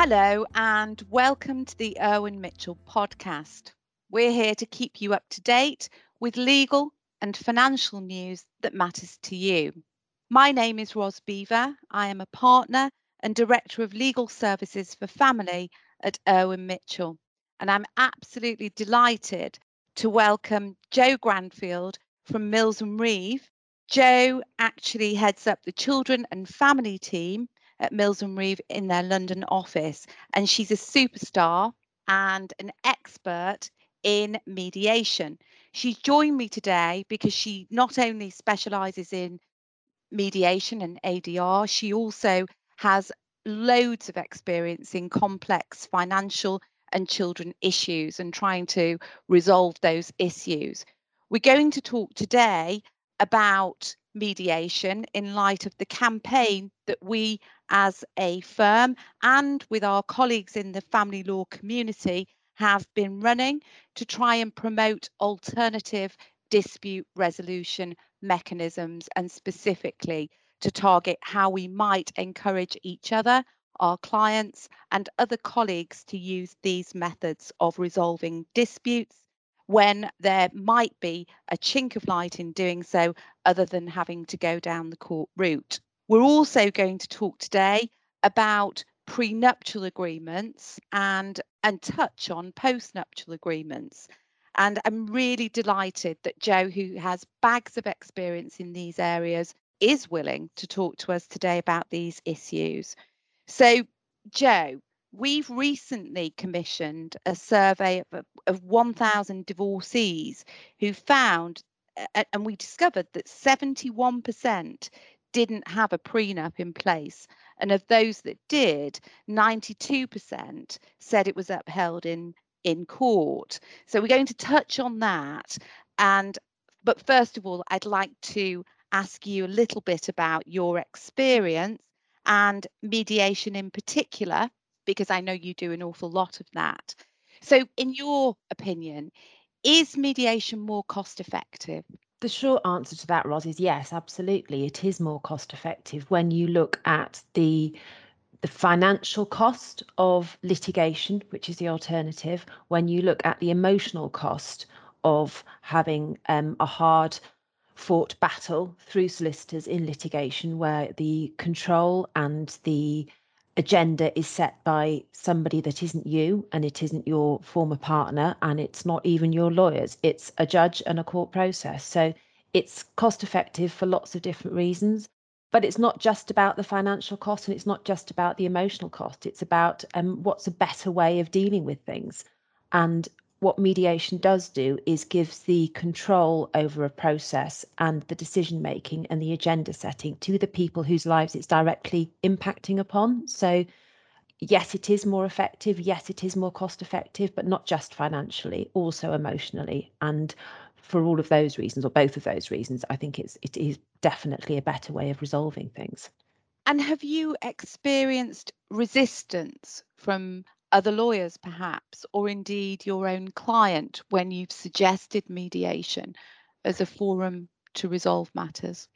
Hello, and welcome to the Irwin Mitchell podcast. We're here to keep you up to date with legal and financial news that matters to you. My name is Ros Bever. I am a partner and Director of Legal Services for Family at Irwin Mitchell, and I'm absolutely delighted to welcome Jo Grandfield from Mills and Reeve. Jo actually heads up the children and family team at Mills and Reeve in their London office. And she's a superstar and an expert in mediation. She's joined me today because she not only specializes in mediation and ADR, she also has loads of experience in complex financial and children issues and trying to resolve those issues. We're going to talk today about mediation in light of the mm. campaign that we as a firm and with our colleagues in the family law community have been running to try and promote alternative dispute resolution mechanisms and specifically to target how we might encourage each other, our clients, and other colleagues to use these methods of resolving disputes when there might be a chink of light in doing so, other than having to go down the court route. We're also going to talk today about prenuptial agreements and and touch on postnuptial agreements. And I'm really delighted that Jo, who has bags of experience in these areas, is willing to talk to us today about these issues. So, Jo, we've recently commissioned a survey of, of 1,000 divorcees who found, and we discovered that 71% didn't have a prenup in place. And of those that did, 92% said it was upheld in, in court. So we're going to touch on that. And but first of all, I'd like to ask you a little bit about your experience and mediation in particular because I know you do an awful lot of that. So, in your opinion, is mediation more cost effective? The short answer to that, Ros, is yes, absolutely. It is more cost effective when you look at the the financial cost of litigation, which is the alternative, when you look at the emotional cost of having um, a hard fought battle through solicitors in litigation, where the control and the agenda is set by somebody that isn't you and it isn't your former partner and it's not even your lawyers. It's a judge and a court process. So it's cost effective for lots of different reasons but it's not just about the financial cost and it's not just about the emotional cost. It's about um, what's a better way of dealing with things. And what mediation does do is gives the control over a process and the decision making and the agenda setting to the people whose lives it's directly impacting upon. So, yes, it is more effective. Yes, it is more cost effective, but not just financially, also emotionally. And for all of those reasons, or both of those reasons, I think it's it is definitely a better way of resolving things. And have you experienced resistance from other lawyers, perhaps, or indeed your own client when you've suggested mediation as a forum to resolve matters?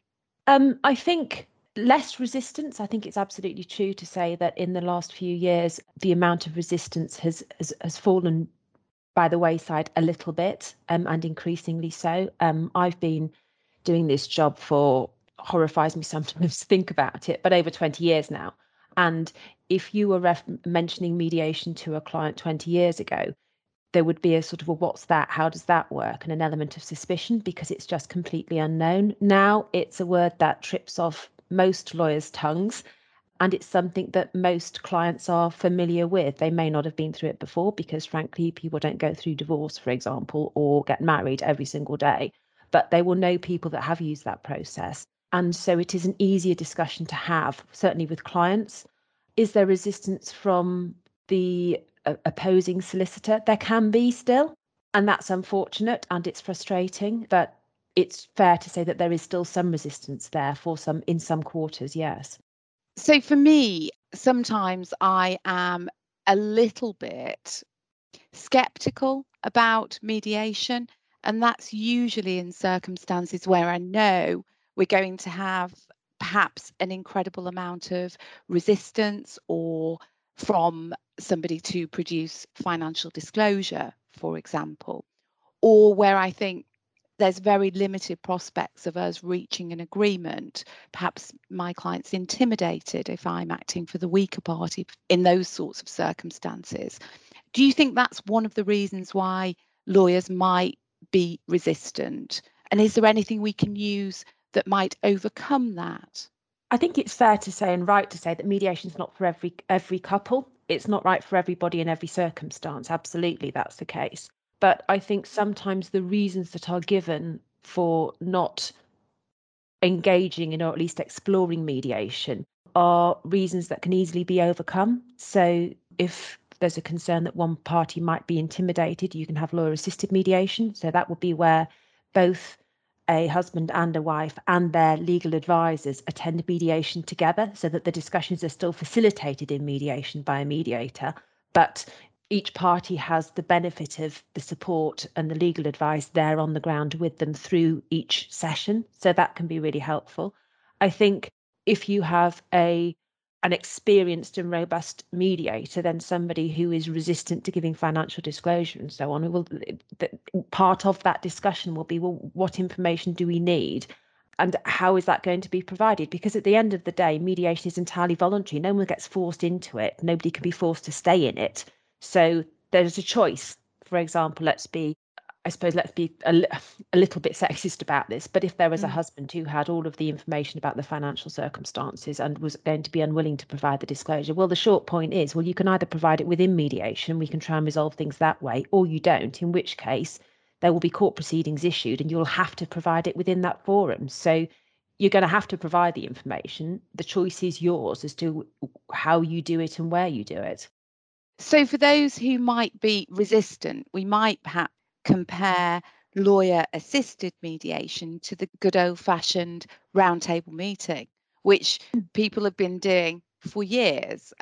Um, I think less resistance. I think it's absolutely true to say that in the last few years, the amount of resistance has has, has fallen by the wayside a little bit, um, and increasingly so. Um, I've been doing this job for horrifies me sometimes to think about it, but over 20 years now. And if you were ref- mentioning mediation to a client 20 years ago, there would be a sort of a what's that? How does that work? And an element of suspicion because it's just completely unknown. Now it's a word that trips off most lawyers' tongues. And it's something that most clients are familiar with. They may not have been through it before because, frankly, people don't go through divorce, for example, or get married every single day, but they will know people that have used that process. And so it is an easier discussion to have, certainly with clients. Is there resistance from the uh, opposing solicitor? There can be still, and that's unfortunate and it's frustrating, but it's fair to say that there is still some resistance there for some in some quarters, yes. So for me, sometimes I am a little bit skeptical about mediation, and that's usually in circumstances where I know we're going to have perhaps an incredible amount of resistance or from somebody to produce financial disclosure, for example, or where I think there's very limited prospects of us reaching an agreement. Perhaps my client's intimidated if I'm acting for the weaker party in those sorts of circumstances. Do you think that's one of the reasons why lawyers might be resistant? And is there anything we can use that might overcome that? I think it's fair to say and right to say that mediation is not for every every couple. It's not right for everybody in every circumstance. Absolutely, that's the case. But I think sometimes the reasons that are given for not engaging in or at least exploring mediation are reasons that can easily be overcome. So if there's a concern that one party might be intimidated, you can have lawyer assisted mediation. So that would be where both a husband and a wife and their legal advisors attend mediation together so that the discussions are still facilitated in mediation by a mediator, but each party has the benefit of the support and the legal advice there on the ground with them through each session. So that can be really helpful. I think if you have a an experienced and robust mediator than somebody who is resistant to giving financial disclosure and so on. We Will part of that discussion will be well, what information do we need? And how is that going to be provided? Because at the end of the day, mediation is entirely voluntary. No one gets forced into it. Nobody can be forced to stay in it. So there's a choice. For example, let's be I suppose let's be a, a, little bit sexist about this, but if there was a mm. husband who had all of the information about the financial circumstances and was going to be unwilling to provide the disclosure, well, the short point is, well, you can either provide it within mediation, we can try and resolve things that way, or you don't, in which case there will be court proceedings issued and you'll have to provide it within that forum. So you're going to have to provide the information. The choice is yours as to how you do it and where you do it. So, for those who might be resistant, we might perhaps compare lawyer assisted mediation to the good old fashioned roundtable meeting, which hmm. people have been doing for years.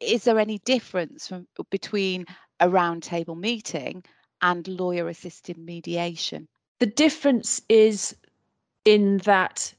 Is there any difference from, between a roundtable meeting and lawyer assisted mediation? The difference is in that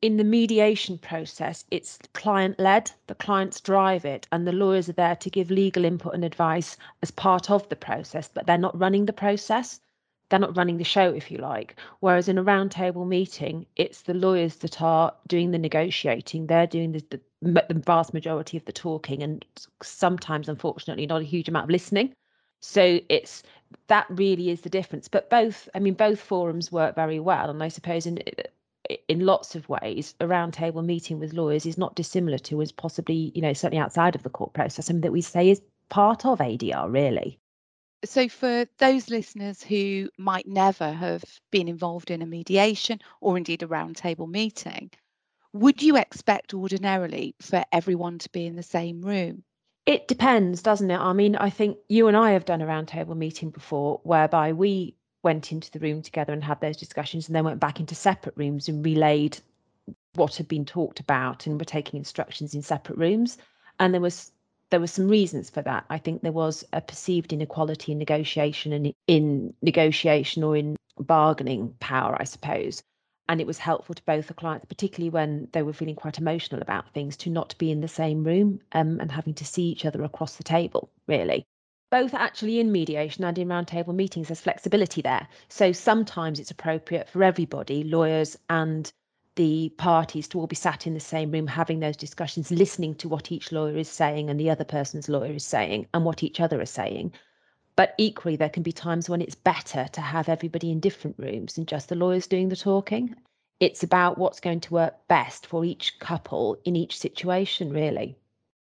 in the mediation process, it's client led, the clients drive it, and the lawyers are there to give legal input and advice as part of the process, but they're not running the process. They're not running the show, if you like. Whereas in a roundtable meeting, it's the lawyers that are doing the negotiating. They're doing the, the, the vast majority of the talking, and sometimes, unfortunately, not a huge amount of listening. So it's that really is the difference. But both, I mean, both forums work very well, and I suppose in in lots of ways, a roundtable meeting with lawyers is not dissimilar to, is possibly, you know, certainly outside of the court process, something that we say is part of ADR, really. So, for those listeners who might never have been involved in a mediation or indeed a roundtable meeting, would you expect ordinarily for everyone to be in the same room? It depends, doesn't it? I mean, I think you and I have done a roundtable meeting before whereby we went into the room together and had those discussions and then went back into separate rooms and relayed what had been talked about and were taking instructions in separate rooms. And there was there were some reasons for that. I think there was a perceived inequality in negotiation and in negotiation or in bargaining power i suppose. And it was helpful to both the clients particularly when they were feeling quite emotional about things to not be in the same room um, and having to see each other across the table really both actually in mediation and in roundtable meetings, there's flexibility there. So sometimes it's appropriate for everybody, lawyers and the parties, to all be sat in the same room having those discussions, listening to what each lawyer is saying and the other person's lawyer is saying and what each other is saying. But equally, there can be times when it's better to have everybody in different rooms and just the lawyers doing the talking. It's about what's going to work best for each couple in each situation, really.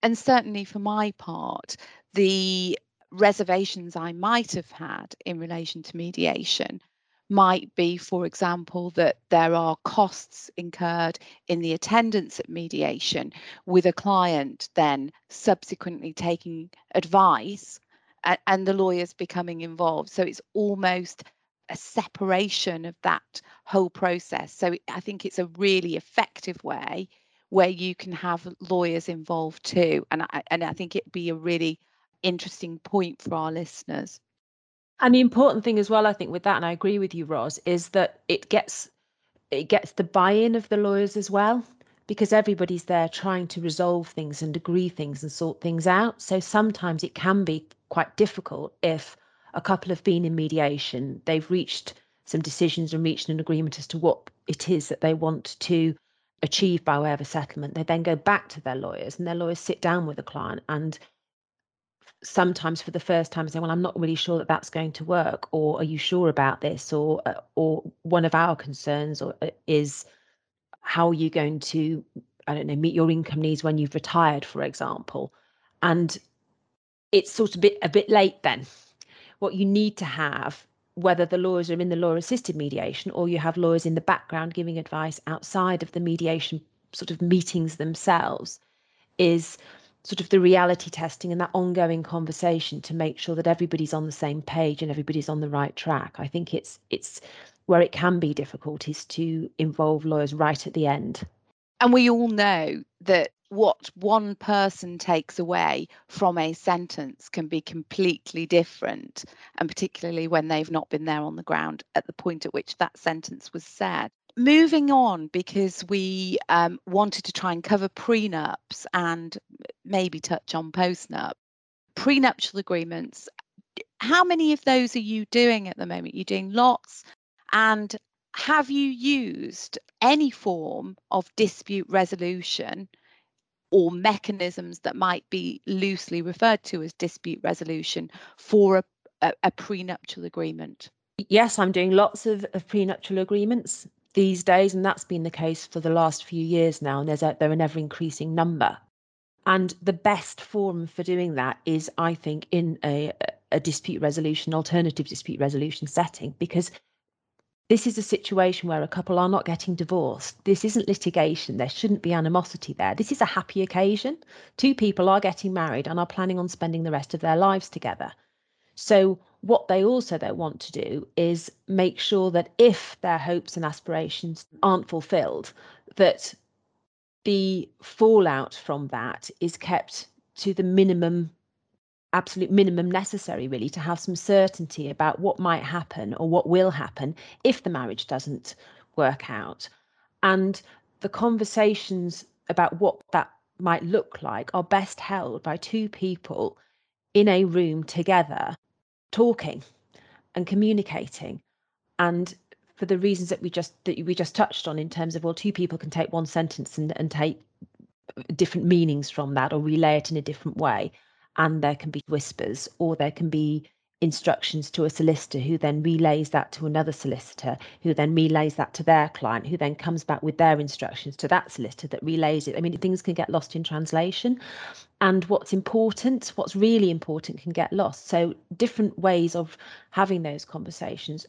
And certainly for my part, the reservations I might have had in relation to mediation might be, for example, that there are costs incurred in the attendance at mediation, with a client then subsequently taking advice and, and, the lawyers becoming involved. So it's almost a separation of that whole process. So I think it's a really effective way where you can have lawyers involved too. And I, and I think it'd be a really interesting point for our listeners. And the important thing as well, I think, with that, and I agree with you, Ros, is that it gets it gets the buy-in of the lawyers as well. because everybody's there trying to resolve things and agree things and sort things out. So sometimes it can be quite difficult if a couple have been in mediation, they've reached some decisions and reached an agreement as to what it is that they want to achieve by way of a settlement. They then go back to their lawyers and their lawyers sit down with the client and sometimes for the first time say well i'm not really sure that that's going to work or are you sure about this? or uh, or one of our concerns or uh, is how are you going to i don't know meet your income needs when you've retired for example? And it's sort of a bit a bit late then. What you need to have whether the lawyers are in the lawyer assisted mediation or you have lawyers in the background giving advice outside of the mediation sort of meetings themselves is sort of the reality testing and that ongoing conversation to make sure that everybody's on the same page and everybody's on the right track. I think it's it's where it can be difficult is to involve lawyers right at the end. And we all know that what one person takes away from a sentence can be completely different, and particularly when they've not been there on the ground at the point at which that sentence was said moving on because we um, wanted to try and cover prenups and maybe touch on postnup. Prenuptial agreements, how many of those are you doing at the moment? You're doing lots. And have you used any form of dispute resolution or mechanisms that might be loosely referred to as dispute resolution for a, a, a prenuptial agreement? Yes, I'm doing lots of, of prenuptial agreements these days, and that's been the case for the last few years now. And there's a, they're an ever increasing number. And the best forum for doing that is, I think, in a, a dispute resolution, alternative dispute resolution setting, because this is a situation where a couple are not getting divorced. This isn't litigation. There shouldn't be animosity there. This is a happy occasion. Two people are getting married and are planning on spending the rest of their lives together. So what they also don't want to do is make sure that if their hopes and aspirations aren't fulfilled, that the fallout from that is kept to the minimum absolute minimum necessary really to have some certainty about what might happen or what will happen if the marriage doesn't work out. And the conversations about what that might look like are best held by two people in a room together talking and communicating. And for the reasons that we just that we just touched on in terms of well two people can take one sentence and, and take different meanings from that or relay it in a different way. And there can be whispers or there can be instructions to a solicitor who then relays that to another solicitor who then relays that to their client who then comes back with their instructions to that solicitor that relays it. I mean things can get lost in translation. And what's important what's really important can get lost. So different ways of having those conversations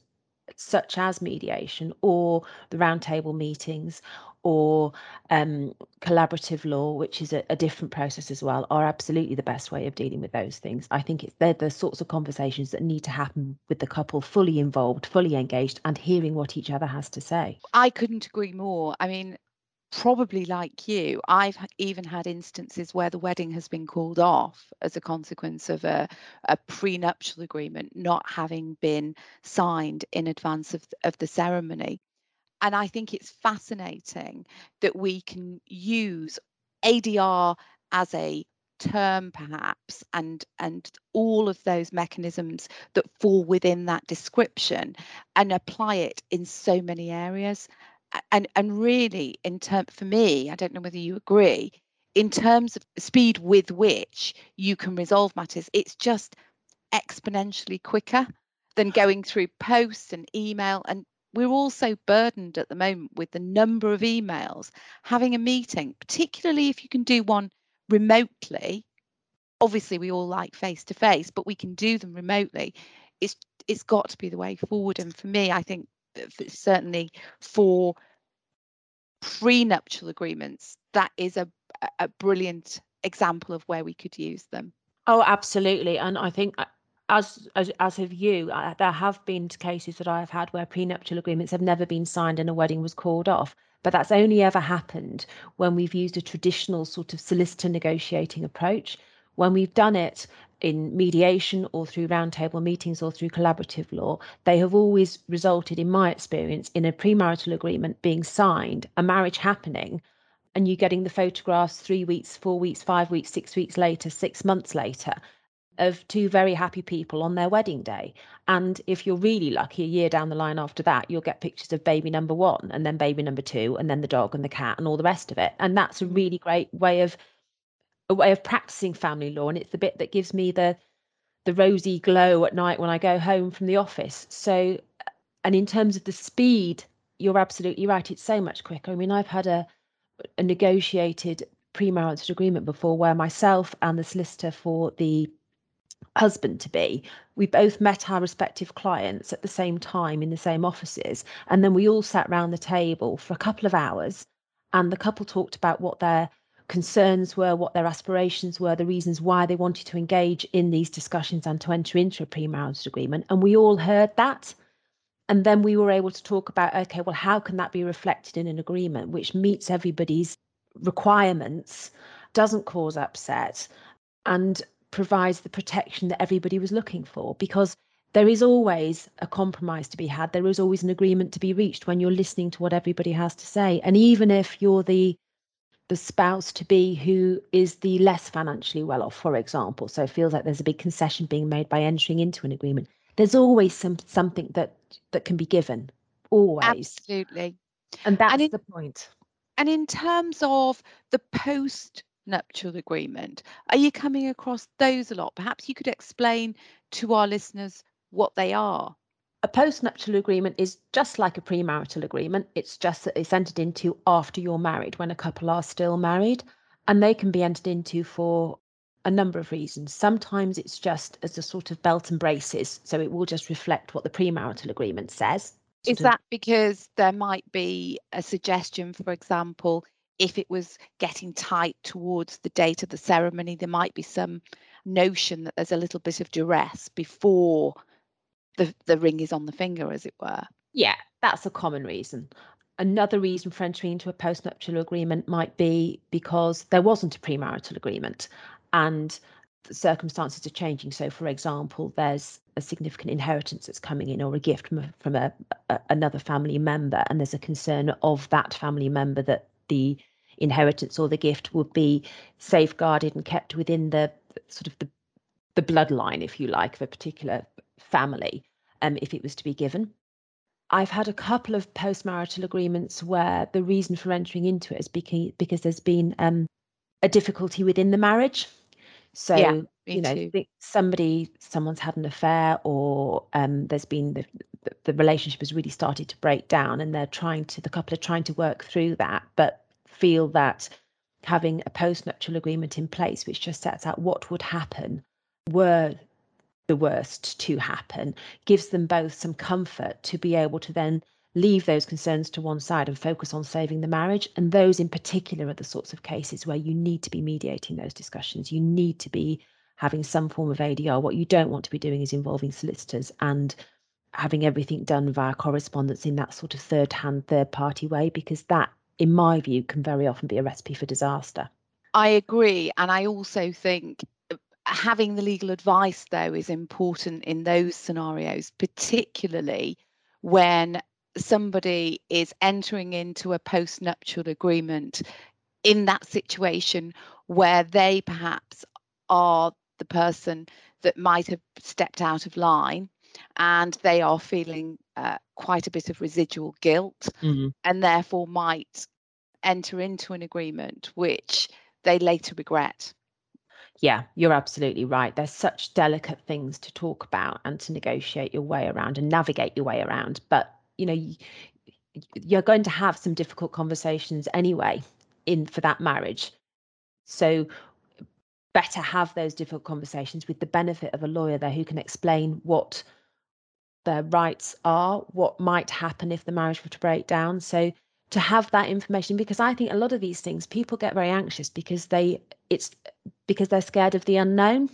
such as mediation or the roundtable meetings or um, collaborative law, which is a, a, different process as well, are absolutely the best way of dealing with those things. I think it's they're the sorts of conversations that need to happen with the couple fully involved, fully engaged, and hearing what each other has to say. I couldn't agree more. I mean, probably like you, I've even had instances where the wedding has been called off as a consequence of a, a prenuptial agreement not having been signed in advance of, of the ceremony and I think it's fascinating that we can use ADR as a term perhaps and and all of those mechanisms that fall within that description and apply it in so many areas. And and really in term for me i don't know whether you agree in terms of speed with which you can resolve matters it's just exponentially quicker than going through posts and email and we're also burdened at the moment with the number of emails. Having a meeting, particularly if you can do one remotely, obviously we all like face to face, but we can do them remotely. It's it's got to be the way forward. And for me, I think certainly for prenuptial agreements, that is a a brilliant example of where we could use them. Oh, absolutely. And I think uh, as as as have you, uh, there have been cases that I have had where prenuptial agreements have never been signed and a wedding was called off. But that's only ever happened when we've used a traditional sort of solicitor negotiating approach. When we've done it in mediation or through roundtable meetings or through collaborative law, they have always resulted, in my experience, in a premarital agreement being signed, a marriage happening, and you're getting the photographs three weeks, four weeks, five weeks, six weeks later, six months later of two very happy people on their wedding day. And if you're really lucky, a year down the line after that, you'll get pictures of baby number one and then baby number two and then the dog and the cat and all the rest of it. And that's a mm. really great way of a way of practicing family law. And it's the bit that gives me the the rosy glow at night when I go home from the office. So and in terms of the speed, you're absolutely right. It's so much quicker. I mean, I've had a a negotiated premarital agreement before where myself and the solicitor for the husband to be, we both met our respective clients at the same time in the same offices. And then we all sat round the table for a couple of hours. And the couple talked about what their concerns were, what their aspirations were, the reasons why they wanted to engage in these discussions and to enter into a premarital agreement. And we all heard that. And then we were able to talk about okay, well, how can that be reflected in an agreement which meets everybody's requirements, doesn't cause upset, and provides the protection that everybody was looking for because there is always a compromise to be had. There is always an agreement to be reached when you're listening to what everybody has to say. And even if you're the the spouse to be who is the less financially well off for example so it feels like there's a big concession being made by entering into an agreement there's always some something that that can be given. Always. Absolutely. And that's and in, the point. and in terms of the post nuptial agreement. Are you coming across those a lot? Perhaps you could explain to our listeners what they are. A post-nuptial agreement is just like a premarital agreement. It's just that it's entered into after you're married, when a couple are still married, and they can be entered into for a number of reasons. Sometimes it's just as a sort of belt and braces, so it will just reflect what the premarital agreement says. Is that because there might be a suggestion, for example, if it was getting tight towards the date of the ceremony, there might be some notion that there's a little bit of duress before the, the ring is on the finger, as it were. Yeah, that's a common reason. Another reason for entering into a postnuptial agreement might be because there wasn't a premarital agreement and the circumstances are changing. So, for example, there's a significant inheritance that's coming in or a gift from, from a, a, another family member, and there's a concern of that family member that the inheritance or the gift would be safeguarded and kept within the sort of the the bloodline, if you like, of a particular family, um, if it was to be given. I've had a couple of post-marital agreements where the reason for entering into it is because, because there's been um, a difficulty within the marriage. So, yeah, you know, somebody, someone's had an affair or um, there's been the, the relationship has really started to break down and they're trying to, the couple are trying to work through that. But feel that having a post-nuptial agreement in place, which just sets out what would happen were the worst to happen, gives them both some comfort to be able to then leave those concerns to one side and focus on saving the marriage. And those in particular are the sorts of cases where you need to be mediating those discussions. You need to be having some form of ADR. What you don't want to be doing is involving solicitors and having everything done via correspondence in that sort of third hand, third party way, because that in my view, can very often be a recipe for disaster. I agree. And I also think uh, having the legal advice, though, is important in those scenarios, particularly when somebody is entering into a post-nuptial agreement in that situation where they perhaps are the person that might have stepped out of line and they are feeling uh, quite a bit of residual guilt mm-hmm. and therefore might enter into an agreement which they later regret. Yeah, you're absolutely right. There's such delicate things to talk about and to negotiate your way around and navigate your way around. But, you know, you're going to have some difficult conversations anyway in for that marriage. So better have those difficult conversations with the benefit of a lawyer there who can explain what their rights are, what might happen if the marriage were to break down. So to have that information because I think a lot of these things people get very anxious because they it's because they're scared of the unknown.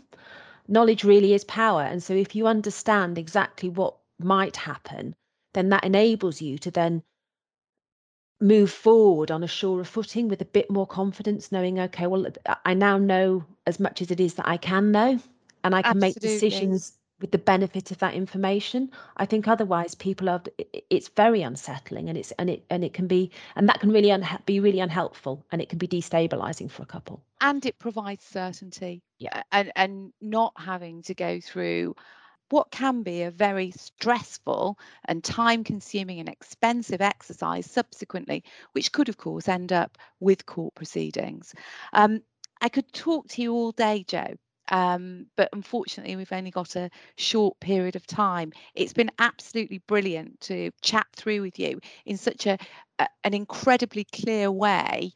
Knowledge really is power. And so if you understand exactly what might happen, then that enables you to then move forward on a surer footing with a bit more confidence, knowing, okay, well, I now know as much as it is that I can know, and I can Absolutely. make decisions with the benefit of that information. I think otherwise people are it's very unsettling and it's and it and it can be and that can really unha- be really unhelpful and it can be destabilizing for a couple. And it provides certainty. Yeah. And and not having to go through what can be a very stressful and time consuming and expensive exercise subsequently, which could, of course, end up with court proceedings. Um, I could talk to you all day, Jo, um, but unfortunately, we've only got a short period of time. It's been absolutely brilliant to chat through with you in such a, a an incredibly clear way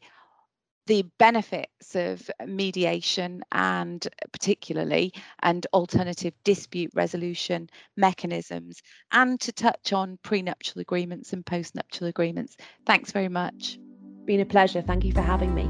the benefits of mediation and particularly and alternative dispute resolution mechanisms and to touch on prenuptial agreements and postnuptial agreements. Thanks very much. Been a pleasure. Thank you for having me.